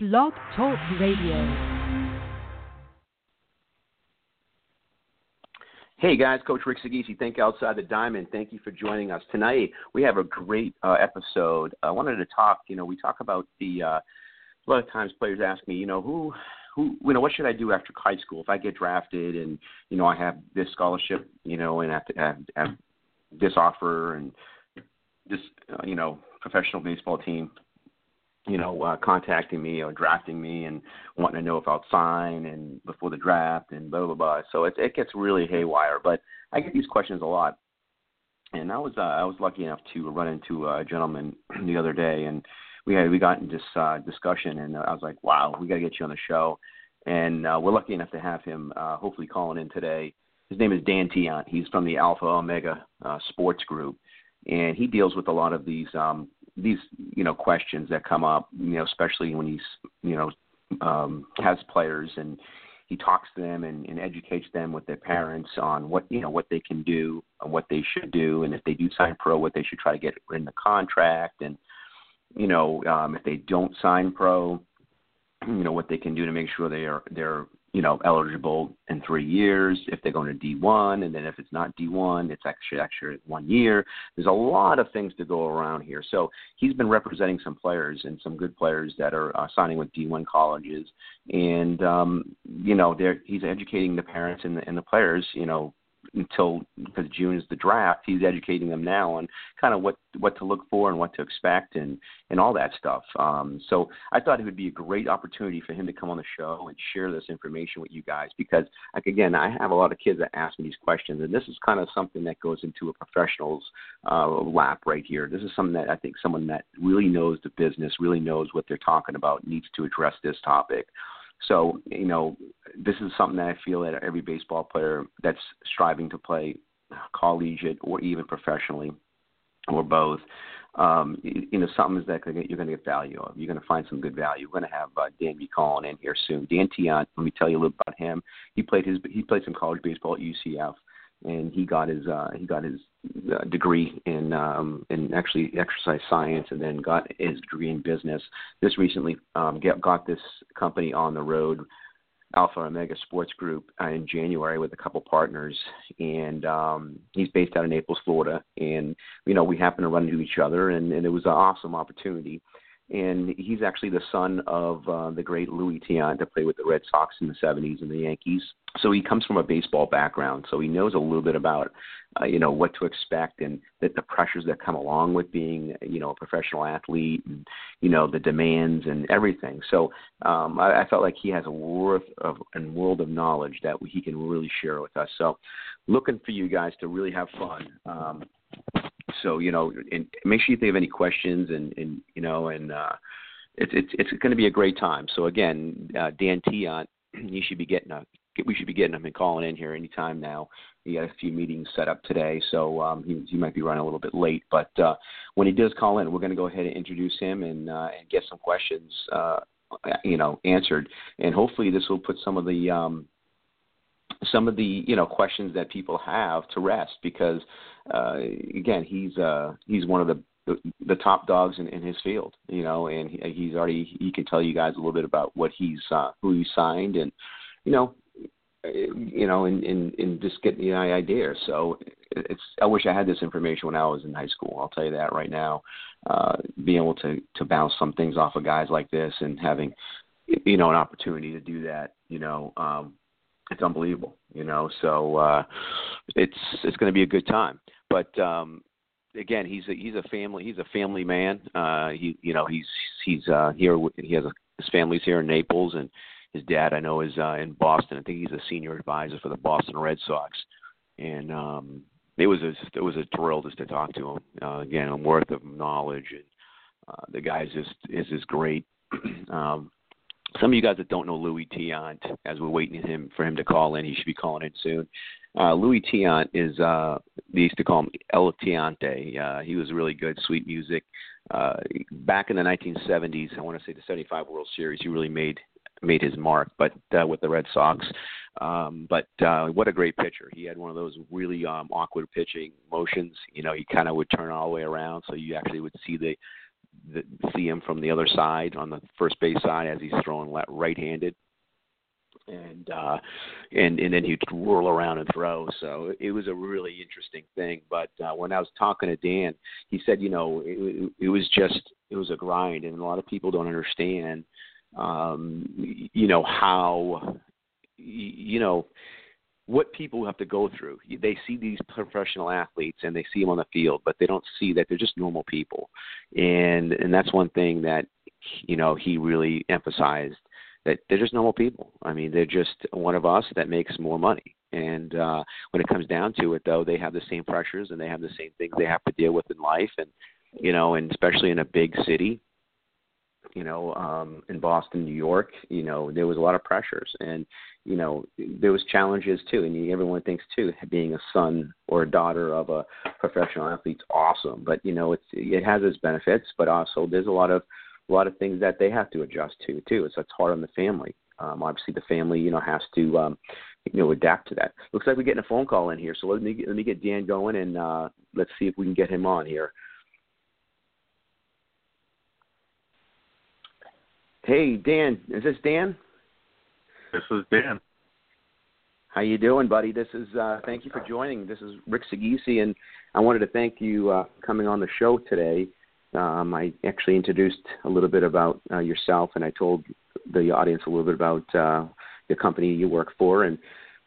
Blog Talk Radio. Hey guys, Coach Rick Sagisi, Think Outside the Diamond. Thank you for joining us tonight. We have a great uh, episode. I wanted to talk. You know, we talk about the. Uh, a lot of times, players ask me, you know, who, who, you know, what should I do after high school if I get drafted and you know I have this scholarship, you know, and have to have, have this offer and this, uh, you know, professional baseball team you know, uh, contacting me or drafting me and wanting to know if I'll sign and before the draft and blah blah blah. So it it gets really haywire. But I get these questions a lot, and I was uh, I was lucky enough to run into a gentleman the other day, and we had we got into this uh, discussion, and I was like, wow, we got to get you on the show, and uh, we're lucky enough to have him uh, hopefully calling in today. His name is Dan Tiant. He's from the Alpha Omega uh, Sports Group, and he deals with a lot of these um, these you know questions that come up, you know, especially when he's you know um, has players and he talks to them and, and educates them with their parents on what you know what they can do and what they should do, and if they do sign pro, what they should try to get in the contract, and you know um, if they don't sign pro, you know what they can do to make sure they are they're you know, eligible in three years if they're going to D1, and then if it's not D1, it's actually actually one year. There's a lot of things to go around here. So he's been representing some players and some good players that are uh, signing with D1 colleges, and um, you know, they're, he's educating the parents and the, and the players, you know, until because June is the draft. He's educating them now on kind of what what to look for and what to expect and and all that stuff. Um, so I thought it would be a great opportunity for him to come on the show and share this information with you guys because like again I have a lot of kids that ask me these questions and this is kind of something that goes into a professional's uh, lap right here. This is something that I think someone that really knows the business, really knows what they're talking about, needs to address this topic. So, you know, this is something that I feel that every baseball player that's striving to play collegiate or even professionally or both, um, you know, something that you're going to get value of. You're going to find some good value. We're going to have uh, Dan be calling in here soon. Dan Tiant, let me tell you a little about him. He played his he played some college baseball at UCF and he got his uh, he got his uh, degree in um, in actually exercise science, and then got his degree in business. Just recently um, get, got this company on the road, Alpha Omega Sports Group, uh, in January with a couple partners, and um, he's based out of Naples, Florida. And you know we happened to run into each other, and, and it was an awesome opportunity and he's actually the son of uh, the great Louis Tiant that played with the Red Sox in the 70s and the Yankees. So he comes from a baseball background, so he knows a little bit about, uh, you know, what to expect and that the pressures that come along with being, you know, a professional athlete and, you know, the demands and everything. So um, I, I felt like he has a worth of and world of knowledge that he can really share with us. So looking for you guys to really have fun. Um, so you know, and make sure you think of any questions, and and you know, and uh, it's it's it's going to be a great time. So again, uh, Dan Tiant, you should be getting a we should be getting him and calling in here anytime now. He got a few meetings set up today, so um, he, he might be running a little bit late. But uh, when he does call in, we're going to go ahead and introduce him and uh, and get some questions, uh, you know, answered. And hopefully, this will put some of the um, some of the you know questions that people have to rest because uh, again he's uh, he's one of the the, top dogs in, in his field, you know, and he, he's already he can tell you guys a little bit about what he's uh, who he signed and you know you know and and, and just getting the idea. So it's I wish I had this information when I was in high school. I'll tell you that right now. Uh, being able to to bounce some things off of guys like this and having you know an opportunity to do that, you know, um, it's unbelievable, you know. So uh, it's it's going to be a good time. But um, again, he's a, he's a family he's a family man. Uh, he you know he's he's uh, here. He has a, his family's here in Naples, and his dad I know is uh, in Boston. I think he's a senior advisor for the Boston Red Sox, and um, it was a, it was a thrill just to talk to him. Uh, again, a worth of knowledge, and uh, the guy is just is just great. um, some of you guys that don't know Luis Tiant, as we're waiting him for him to call in, he should be calling in soon. Uh, Luis Tiant is uh, they used to call him El Tiante. Uh, he was really good, sweet music. Uh, back in the 1970s, I want to say the 75 World Series, he really made made his mark, but uh, with the Red Sox. Um, but uh, what a great pitcher! He had one of those really um, awkward pitching motions. You know, he kind of would turn all the way around, so you actually would see the the, see him from the other side on the first base side as he's throwing right-handed, and uh, and and then he'd whirl around and throw. So it was a really interesting thing. But uh, when I was talking to Dan, he said, you know, it, it was just it was a grind, and a lot of people don't understand, um, you know, how, you know what people have to go through. They see these professional athletes and they see them on the field, but they don't see that they're just normal people. And and that's one thing that you know he really emphasized that they're just normal people. I mean, they're just one of us that makes more money. And uh when it comes down to it though, they have the same pressures and they have the same things they have to deal with in life and you know, and especially in a big city, you know, um, in Boston, New York, you know, there was a lot of pressures, and you know, there was challenges too. And everyone thinks too, being a son or a daughter of a professional athlete's awesome, but you know, it's it has its benefits, but also there's a lot of a lot of things that they have to adjust to too. It's it's hard on the family. Um, obviously, the family, you know, has to um, you know adapt to that. Looks like we're getting a phone call in here, so let me let me get Dan going, and uh, let's see if we can get him on here. Hey, Dan, is this Dan? This is Dan. How you doing, buddy? This is uh, thank you for joining. This is Rick Sagisi, and I wanted to thank you uh, coming on the show today. Um, I actually introduced a little bit about uh, yourself, and I told the audience a little bit about uh, the company you work for, and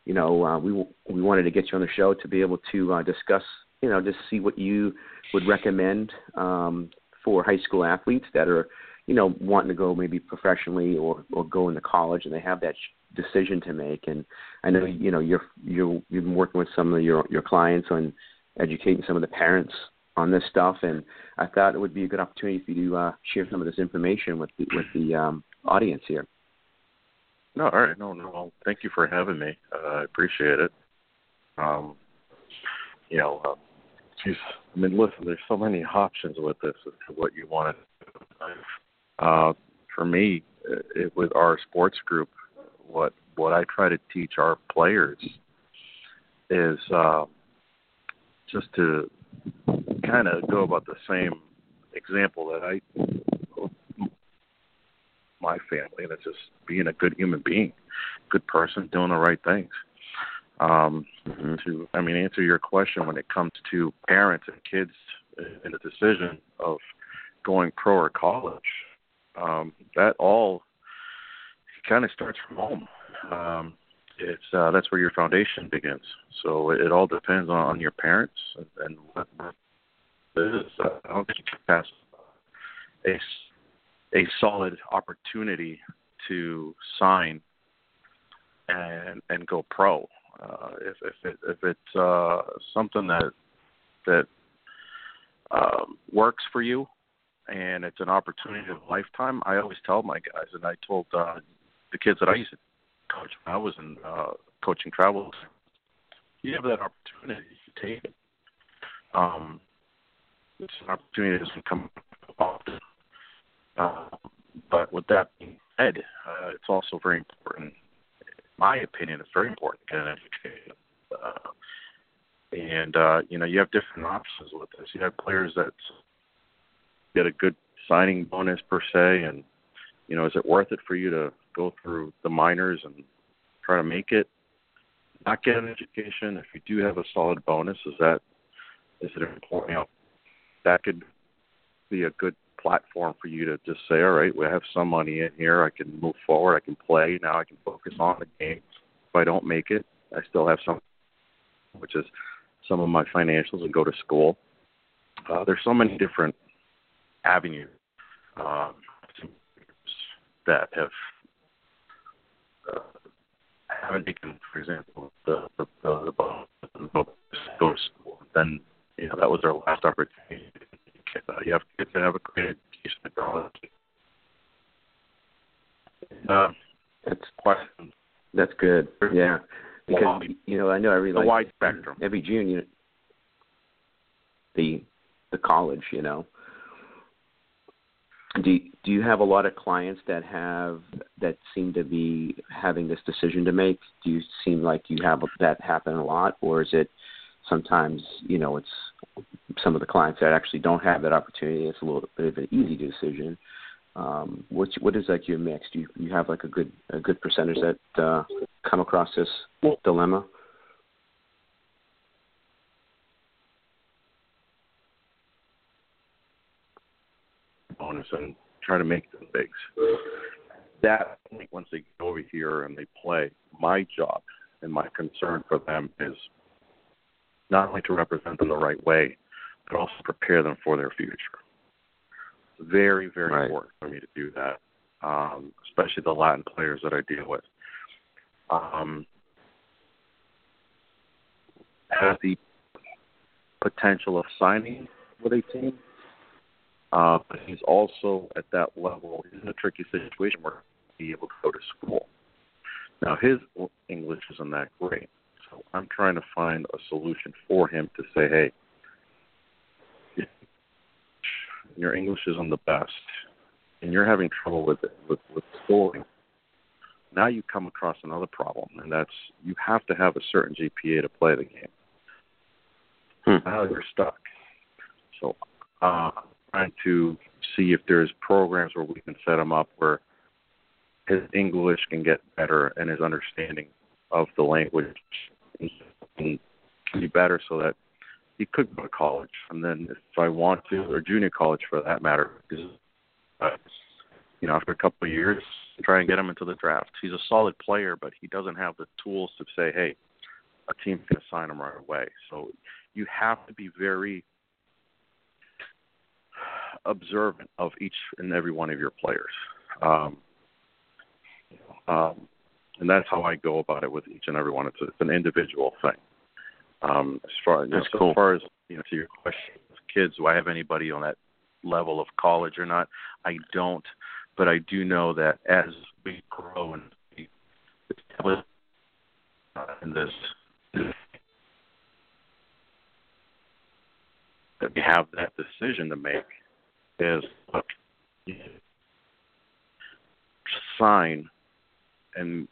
you know uh, we we wanted to get you on the show to be able to uh, discuss, you know, just see what you would recommend um, for high school athletes that are you know wanting to go maybe professionally or or go into college and they have that decision to make and I know you know you're you you've been working with some of your your clients on educating some of the parents on this stuff and I thought it would be a good opportunity for you to uh, share some of this information with the with the um, audience here. No, all right, no, no. Thank you for having me. Uh, I appreciate it. Um, you know, uh, geez, I mean, listen, there's so many options with this as to what you want to do. Uh, for me, it, with our sports group, what what I try to teach our players is uh, just to kind of go about the same example that I my family, and it's just being a good human being, good person, doing the right things. Um, mm-hmm. To, I mean, answer your question when it comes to parents and kids in the decision of going pro or college um, that all kind of starts from home. Um, it's uh, that's where your foundation begins. So it, it all depends on, on your parents and, and what, it is. Uh, I don't think you can pass a a solid opportunity to sign and and go pro. Uh, if if it if it's uh, something that that um, works for you and it's an opportunity of a lifetime. I always tell my guys, and I told uh, the kids that I used to coach when I was in uh, coaching travel, you have that opportunity, you take it. Um, it's an opportunity that doesn't come often. Uh, but with that being said, uh, it's also very important. In my opinion, it's very important to get an education. Uh, and uh, you know, you have different options with this. You have players that get a good signing bonus per se, and you know, is it worth it for you to go through the minors and try to make it? Not get an education. If you do have a solid bonus, is that is it important? You know, that could be a good platform for you to just say, all right, we have some money in here. I can move forward. I can play. Now I can focus on the game. If I don't make it, I still have some, which is some of my financials and go to school. Uh, there's so many different avenue um, that have uh, haven't taken, for example, the the the, the, the go to school. Then you know that was their last opportunity. Uh, you have that have a great education at college. Uh, that's question. That's good. Yeah, because you know I know every the like, wide spectrum. Every June, you know, the the college, you know, do you have a lot of clients that have that seem to be having this decision to make? Do you seem like you have that happen a lot, or is it sometimes you know it's some of the clients that actually don't have that opportunity, it's a little bit of an easy decision. Um, what's what is like your mix? Do you, you have like a good a good percentage that uh, come across this dilemma? bonus try to make them bigs. That once they get over here and they play, my job and my concern for them is not only to represent them the right way, but also prepare them for their future. It's very, very right. important for me to do that, um, especially the Latin players that I deal with. Um, has the potential of signing with a team, uh, but he's also at that level in a tricky situation where he'll be able to go to school. Now his English isn't that great, so I'm trying to find a solution for him to say, hey, your English isn't the best, and you're having trouble with it with with schooling. Now you come across another problem, and that's you have to have a certain GPA to play the game. Hmm. Now you're stuck. So, uh, trying to see if there's programs where we can set him up where his English can get better and his understanding of the language can be better so that he could go to college. And then if I want to, or junior college for that matter, because, uh, you know, after a couple of years, try and get him into the draft. He's a solid player, but he doesn't have the tools to say, hey, a team's going to sign him right away. So you have to be very observant of each and every one of your players. Um, um, and that's how I go about it with each and every one. It's, a, it's an individual thing. Um, as far you know, cool. as far as you know, to your question, kids, do I have anybody on that level of college or not? I don't, but I do know that as we grow and we establish in this, that we have that decision to make is look, sign and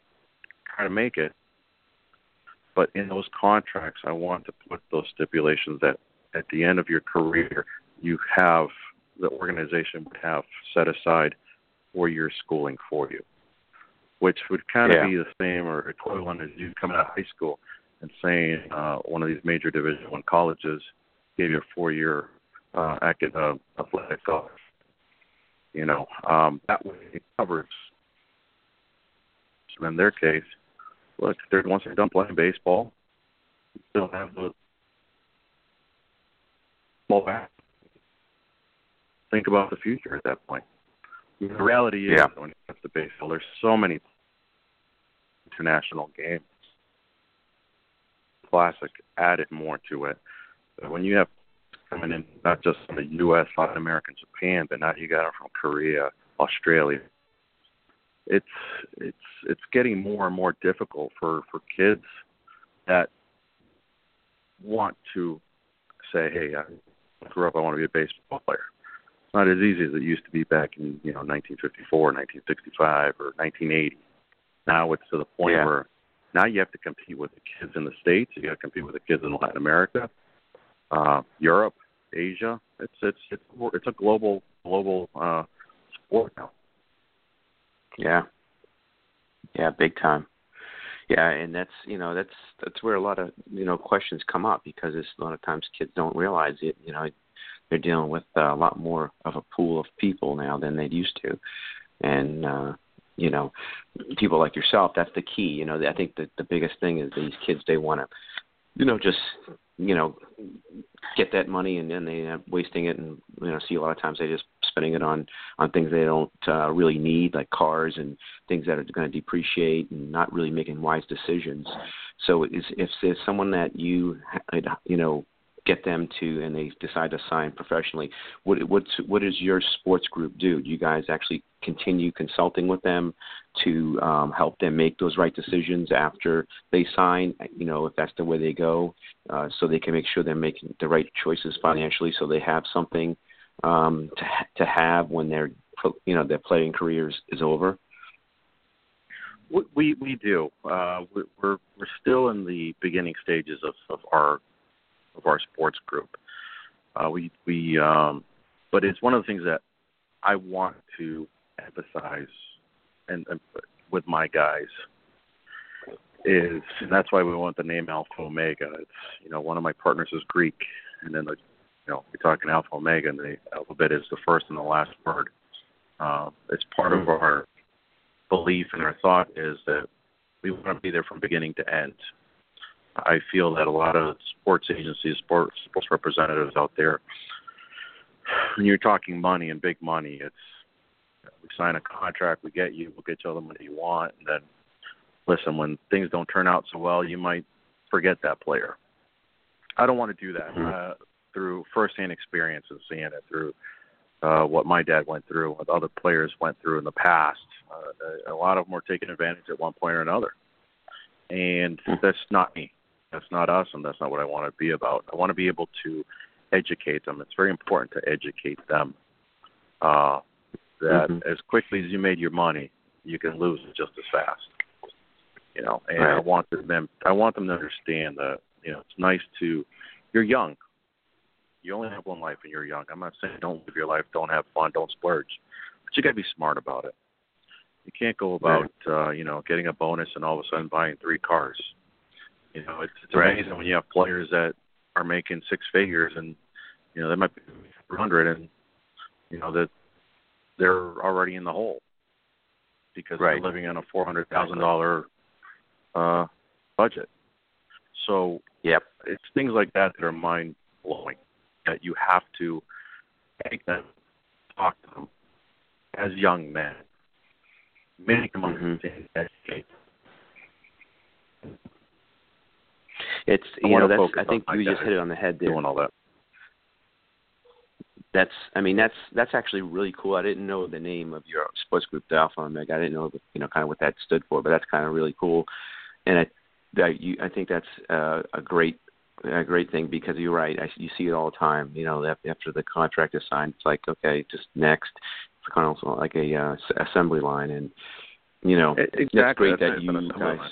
try to make it. But in those contracts, I want to put those stipulations that at the end of your career, you have the organization would have set aside for your schooling for you, which would kind of Yeah. be the same or equivalent as you coming out of high school and saying uh, one of these major Division One colleges gave you a four-year uh, acad- uh, athletic scholarship. You know, um, that way it covers. So in their case, look, they're once they're done playing baseball, still have the ball back. Think about the future at that point. The reality is, Yeah. when it comes to baseball, there's so many international games. Classic added more to it. But when you have coming in not just from the U.S., Latin America, and Japan, but now you got them from Korea, Australia. It's it's it's getting more and more difficult for for kids that want to say, "Hey, I grew up. I want to be a baseball player." It's not as easy as it used to be back in you know 1954, 1965, or 1980. Now it's to the point Yeah. where now you have to compete with the kids in the states. You got to compete with the kids in Latin America uh, Europe, Asia. It's it's it's it's a global global uh, sport now. Yeah. Yeah, big time. Yeah, and that's you know that's that's where a lot of you know questions come up because it's a lot of times kids don't realize it. You know, they're dealing with uh, a lot more of a pool of people now than they used to, and uh, you know, people like yourself. That's the key. You know, I think that the biggest thing is these kids they want to, you know, just you know, get that money and then they end up wasting it. And you know see a lot of times they just spending it on on things they don't uh, really need like cars and things that are going to depreciate and not really making wise decisions. So is if there's someone that you you know get them to and they decide to sign professionally what what's what does your sports group do do you guys actually continue consulting with them to um, help them make those right decisions after they sign you know if that's the way they go uh, so they can make sure they're making the right choices financially so they have something um, to to have when their you know their playing careers is is over We we, do. Uh, we- we're we're still in the beginning stages of, of our of our sports group. Uh, we we um, but it's one of the things that I want to emphasize and, and with my guys is and that's why we want the name Alpha Omega. It's you know one of my partners is Greek, and then the you know we're talking Alpha Omega, and the alphabet is the first and the last word. Uh, it's part of our belief and our thought is that we want to be there from beginning to end. I feel that a lot of sports agencies, sports sports representatives out there, when you're talking money and big money, it's we sign a contract, we get you, we'll get you all the money you want, and then listen, when things don't turn out so well, you might forget that player. I don't want to do that Mhm. uh, through firsthand experience and seeing it through uh, what my dad went through, what other players went through in the past. Uh, a lot of them were taken advantage at one point or another, and Mhm. that's not me. That's not us, and that's not what I want to be about. I want to be able to educate them. It's very important to educate them. Uh, that Mhm. as quickly as you made your money, you can lose it just as fast. You know, and I want them. I want them to understand that you know it's nice to. You're young. You only have one life, and you're young. I'm not saying don't live your life, don't have fun, don't splurge, but you got to be smart about it. You can't go about uh, you know getting a bonus and all of a sudden buying three cars. You know, it's, it's amazing when you have players that are making six figures and you know they might be 400 and you know that they're already in the hole because Right. they're living on a four hundred thousand dollar uh budget. So Yep. it's things like that that are mind blowing that you have to make them talk to them as young men. Make them Mhm. understand educate. It's you know that's I think you just hit it on the head there. doing all that. That's I mean that's that's actually really cool. I didn't know the name of your sports group, the Alpha Omega. I didn't know you know kind of what that stood for, but that's kind of really cool. And I that you I think that's uh, a great a great thing because you're right. I, you see it all the time. You know, after the contract is signed, it's like okay, just next. It's kind of like a uh, assembly line, and you know E- that's great That's that it, you guys.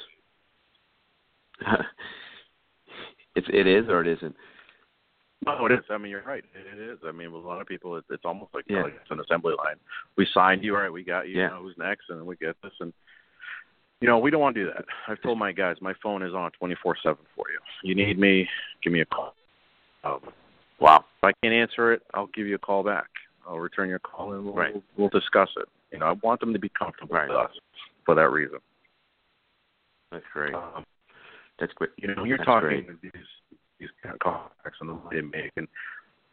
it's it is or it isn't. No, it is. I mean, you're right. It, is. I mean, with a lot of people, it, it's almost like, Yeah. like it's an assembly line. We signed you, all right? We got you. Yeah. You know, who's next? And then we get this, and you know, we don't want to do that. I've told my guys, my phone is on 24/7 for you. You need me, give me a call. Um, Wow. if I can't answer it, I'll give you a call back. I'll return your call, and we'll Right. we'll discuss it. You know, I want them to be comfortable Right. with us for that reason. That's great. Um, That's great. you know, you're That's talking great. these these kind of contacts and the money they make, and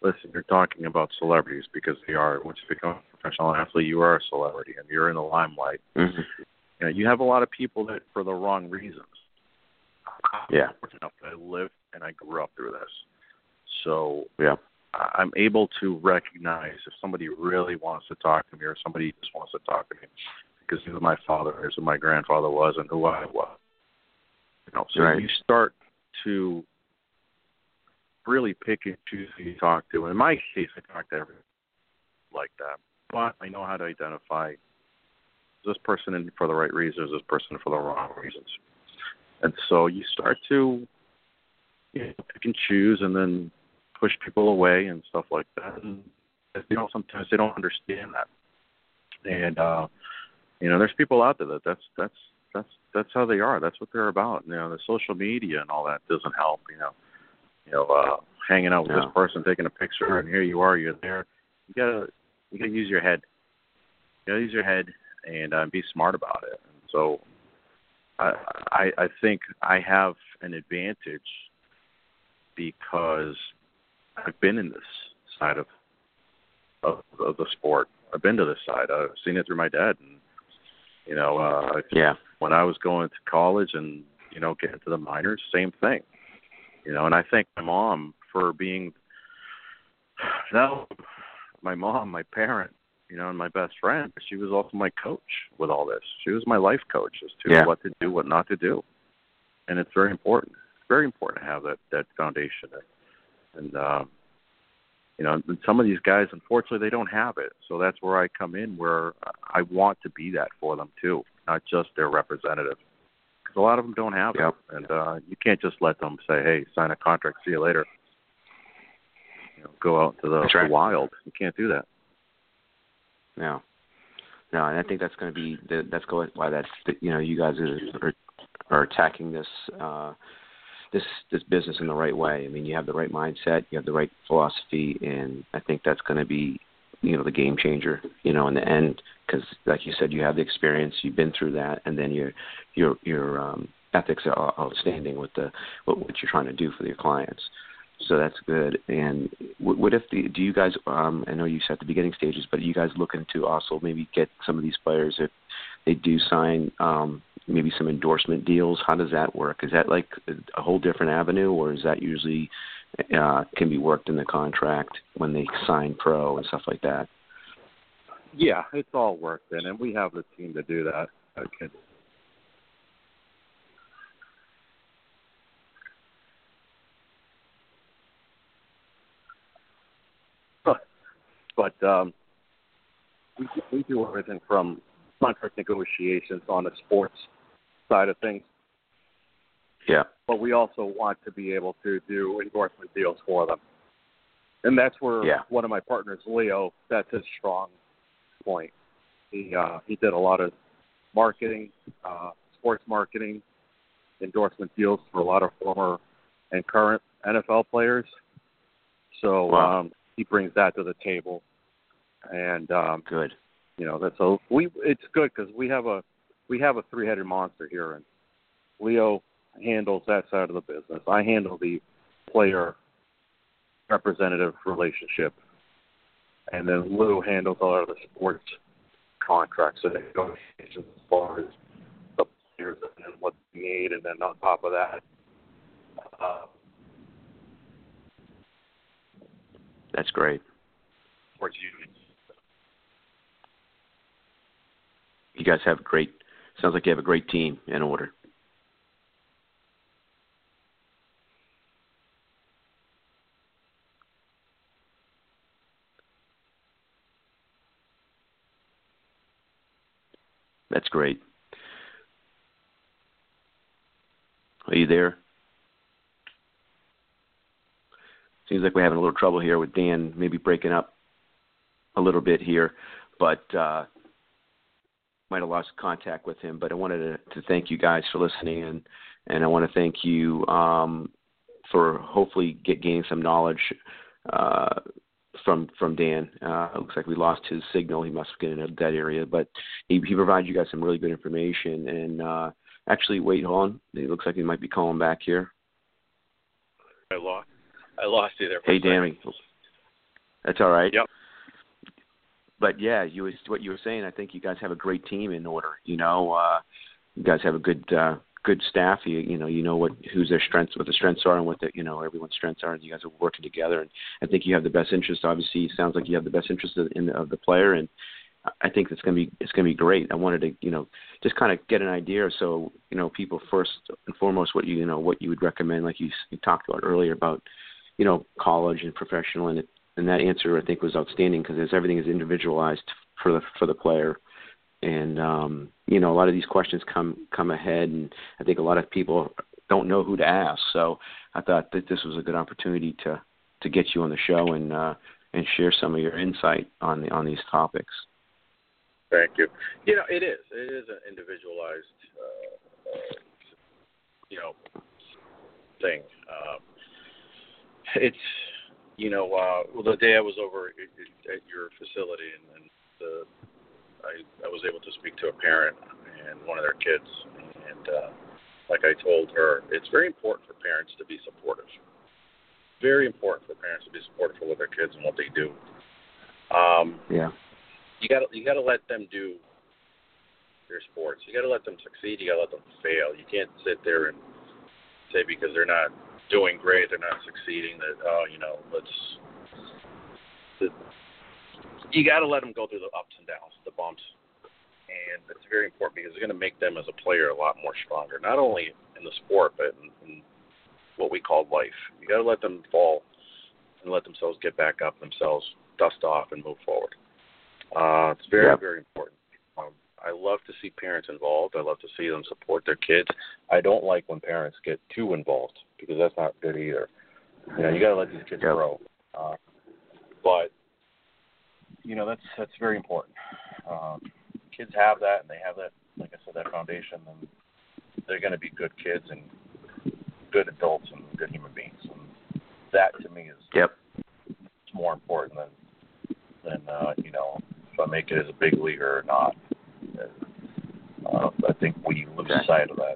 listen, you're talking about celebrities because they are. Once you become a professional athlete, you are a celebrity, and you're in the limelight. hmm You know, you have a lot of people that, for the wrong reasons. Yeah. I'm fortunate enough that I lived and I grew up through this, so Yeah. I'm able to recognize if somebody really wants to talk to me or somebody just wants to talk to me because who my father is and my grandfather was and who I was. So Right. you start to really pick and choose who you talk to. In my case, I talk to everyone like that, but I know how to identify is this person in for the right reasons, is this person for the wrong reasons, and so you start to you know, pick and choose, and then push people away and stuff like that. And you know, sometimes they don't understand that, and uh, you know, there's people out there that that's that's that's that's how they are. That's what they're about. You know, the social media and all that doesn't help. You know, you know, uh, hanging out with No. this person, taking a picture, and here you are, you're there. You gotta you gotta use your head. You gotta use your head and uh, be smart about it. And so, I I I think I have an advantage because I've been in this side of of, of the sport. I've been to this side. I've seen it through my dad, and you know, uh, Yeah. When I was going to college and you know getting to the minors, same thing. You know, and I thank my mom for being no, my mom, my parent, you know, and my best friend. She was also my coach with all this. She was my life coach as to Yeah. what to do, what not to do, and it's very important. It's very important to have that that foundation. And um, you know, and some of these guys, unfortunately, they don't have it. So that's where I come in, where I want to be that for them too, not just their representative. Because a lot of them don't have Yep. it, and uh, you can't just let them say, "Hey, sign a contract, see you later." You know, go out to the, right. the wild. You can't do that. No, no, and I think that's going to be the, that's going why that's the, you know you guys are, are are attacking this uh, this this business in the right way. I mean, you have the right mindset, you have the right philosophy, and I think that's going to be you know the game changer. You know, in the end, because like you said, you have the experience, you've been through that, and then your your your um, ethics are outstanding with the what, what you're trying to do for your clients. So that's good. And what if the do you guys? Um, I know you said the beginning stages, but are you guys looking to also maybe get some of these players if they do sign um, maybe some endorsement deals? How does that work? Is that like a whole different avenue, or is that usually uh, can be worked in the contract when they sign pro and stuff like that? Yeah, it's all worked in, and we have the team to do that. Okay. but um, we we do everything from contract negotiations on the sports side of things. Yeah. But we also want to be able to do endorsement deals for them, and that's where yeah. one of my partners, Leo, that's his strong point. He uh, he did a lot of marketing, uh, sports marketing, endorsement deals for a lot of former and current NFL players. So wow. um, he brings that to the table, and um, good. You know that's so we it's good because we have a we have a three-headed monster here, and Leo handles that side of the business. I handle the player representative relationship, and then Lou handles a lot of the sports contracts and negotiations as far as the players and what they need, and then on top of that. Uh, That's great. Sports unions. You guys have a great. Sounds like you have a great team in order. That's great. Are you there? Seems like we're having a little trouble here with Dan, maybe breaking up a little bit here, but uh, might have lost contact with him. But I wanted to, to thank you guys for listening, and and I want to thank you um, for hopefully get gaining some knowledge uh, from from Dan. Uh, it looks like we lost his signal. He must have been in a dead area, but he, he provided you guys some really good information. And uh, actually, wait, hold on. It looks like he might be calling back here. I lost. I lost you there. hey, Danny. That's all right. Yep. But yeah, you was what you were saying. I think you guys have a great team in order. You know, uh, you guys have a good uh, good staff. You you know you know what who's their strengths, what the strengths are, and what the you know everyone's strengths are, and you guys are working together. And I think you have the best interest. Obviously, sounds like you have the best interest of, in of the player, and I think it's gonna be it's gonna be great. I wanted to you know just kind of get an idea, so you know people first and foremost what you you know what you would recommend, like you, you talked about earlier about you know college and professional, and it, and that answer I think was outstanding because everything is individualized for the for the player and um, you know a lot of these questions come come ahead, and I think a lot of people don't know who to ask. So I thought that this was a good opportunity to to get you on the show and uh, and share some of your insight on the on these topics. Thank you. You know, it is it is an individualized uh, you know thing. Um, it's you know, uh, well, the day I was over at your facility and, and the I, I was able to speak to a parent and one of their kids, and uh, like I told her, it's very important for parents to be supportive. Very important for parents to be supportive for their kids and what they do. Um, yeah. You got to you got to let them do their sports. You got to let them succeed. You got to let them fail. You can't sit there and say because they're not doing great, they're not succeeding. That oh, you know, let's you got to let them go through the ups and downs, the bumps, and it's very important because it's going to make them as a player a lot more stronger, not only in the sport but in, in what we call life. You got to let them fall and let themselves get back up themselves, dust off, and move forward. Uh, it's very yeah. very important. Um, I love to see parents involved. I love to see them support their kids. I don't like when parents get too involved because that's not good either. You know, you got to let these kids yeah. grow. Uh, but you know that's that's very important. Um, kids have that, and they have that, like I said, that foundation, and they're going to be good kids and good adults and good human beings. And that to me is yep. It's more important than than uh, you know if I make it as a big leaguer or not. Uh, I think we lose okay. sight of that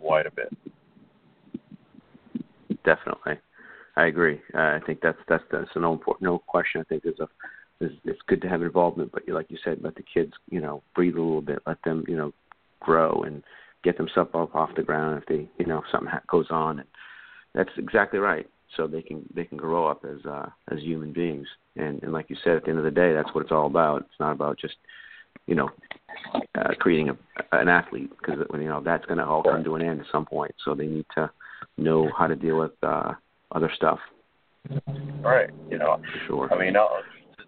quite a bit. Definitely, I agree. Uh, I think that's that's that's no important, no question. I think there's a there's, it's good to have involvement, but like you said, let the kids you know breathe a little bit, let them you know grow and get themselves up off the ground if they you know something goes on. And that's exactly right. So they can they can grow up as uh, as human beings. And and like you said, at the end of the day, that's what it's all about. It's not about just you know uh, creating a, an athlete because you know that's going to all come to an end at some point. So they need to know how to deal with uh, other stuff. Right. You know. Sure. I mean, I'll,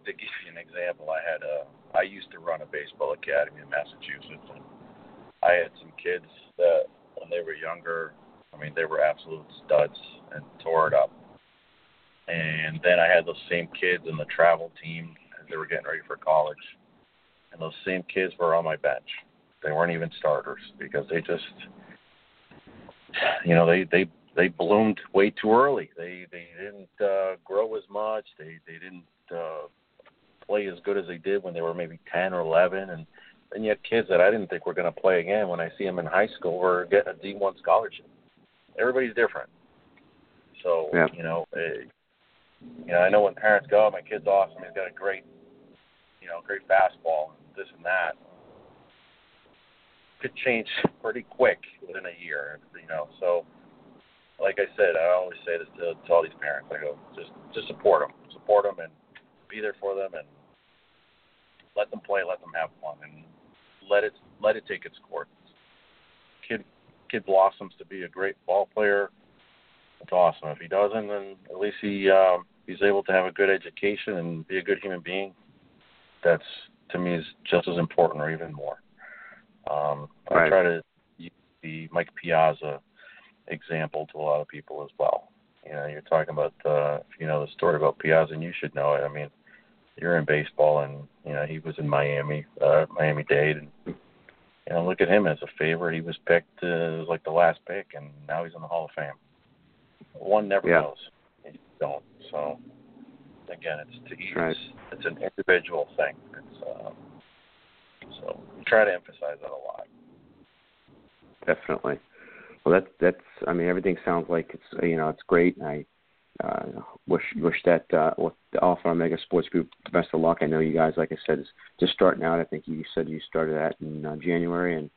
to give you an example, I had a I used to run a baseball academy in Massachusetts, and I had some kids that when they were younger, I mean, they were absolute studs and tore it up. And then I had those same kids in the travel team as they were getting ready for college, and those same kids were on my bench. They weren't even starters because they just, you know, they they they bloomed way too early. They they didn't uh, grow as much. They they didn't uh, play as good as they did when they were maybe ten or eleven, and then you had kids that I didn't think were going to play again. When I see them in high school, were getting a D1 scholarship. Everybody's different. So yeah. you know, it, you know, I know when parents go, oh, my kid's awesome. He's got a great, you know, great fastball, this and that. Could change pretty quick within a year, you know. So, like I said, I always say this to, to all these parents. I go, just just support them, support them, and be there for them, and let them play, let them have fun, and let it let it take its course. Kid kid blossoms to be a great ball player. It's awesome. If he doesn't, then at least he um, he's able to have a good education and be a good human being. That's to me is just as important, or even more. Um, right. I try to use the Mike Piazza example to a lot of people as well. You know, you're talking about uh, if you know the story about Piazza, and you should know it. I mean, you're in baseball, and you know he was in Miami, uh, Miami Dade, and you know look at him as a favorite. He was picked uh, like the last pick, and now he's in the Hall of Fame. One never yeah. knows. You don't. So again, it's to each. Right. It's an individual thing. It's um, so we try to emphasize that a lot. Definitely. Well, that that's. I mean, everything sounds like it's you know it's great. And I uh, wish wish that uh, with the Alpha Omega Sports Group the best of luck. I know you guys, like I said, is just starting out. I think you said you started that in uh, January, and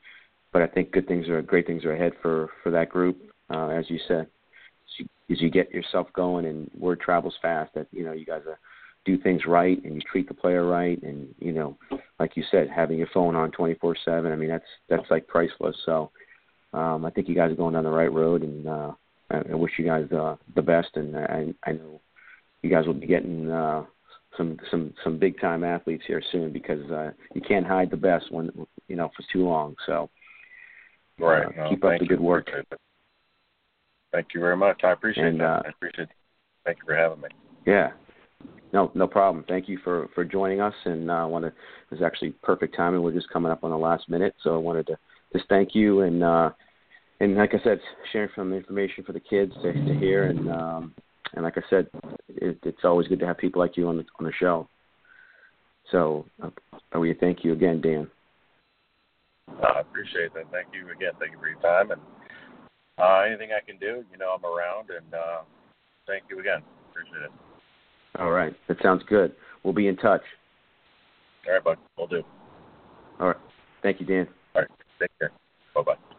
but I think good things are great things are ahead for for that group. Uh, as you said, as you, as you get yourself going and word travels fast, that you know you guys are do things right and you treat the player right, and you know, like you said, having your phone on twenty four seven. I mean, that's that's like priceless. So. Um, I think you guys are going down the right road, and uh, I wish you guys uh, the best, and I, I know you guys will be getting uh, some some some big time athletes here soon because uh, you can't hide the best when you know for too long. So right, uh, no, keep up the good work. Thank you very much. I appreciate and, that. Uh, I appreciate. It. Thank you for having me. Yeah. No, no problem. Thank you for for joining us, and uh, I want to. It was actually perfect timing. We're just coming up on the last minute, so I wanted to just thank you and. uh and like I said, sharing some information for the kids to, to hear, and um, and like I said, it, it's always good to have people like you on the on the show. So, uh, we thank you again, Dan. Uh, I appreciate that. Thank you again. Thank you for your time, and uh, anything I can do, you know, I'm around. And uh, thank you again. Appreciate it. All right, that sounds good. We'll be in touch. All right, bud. We'll do. All right. Thank you, Dan. All right. Take care. Bye bye.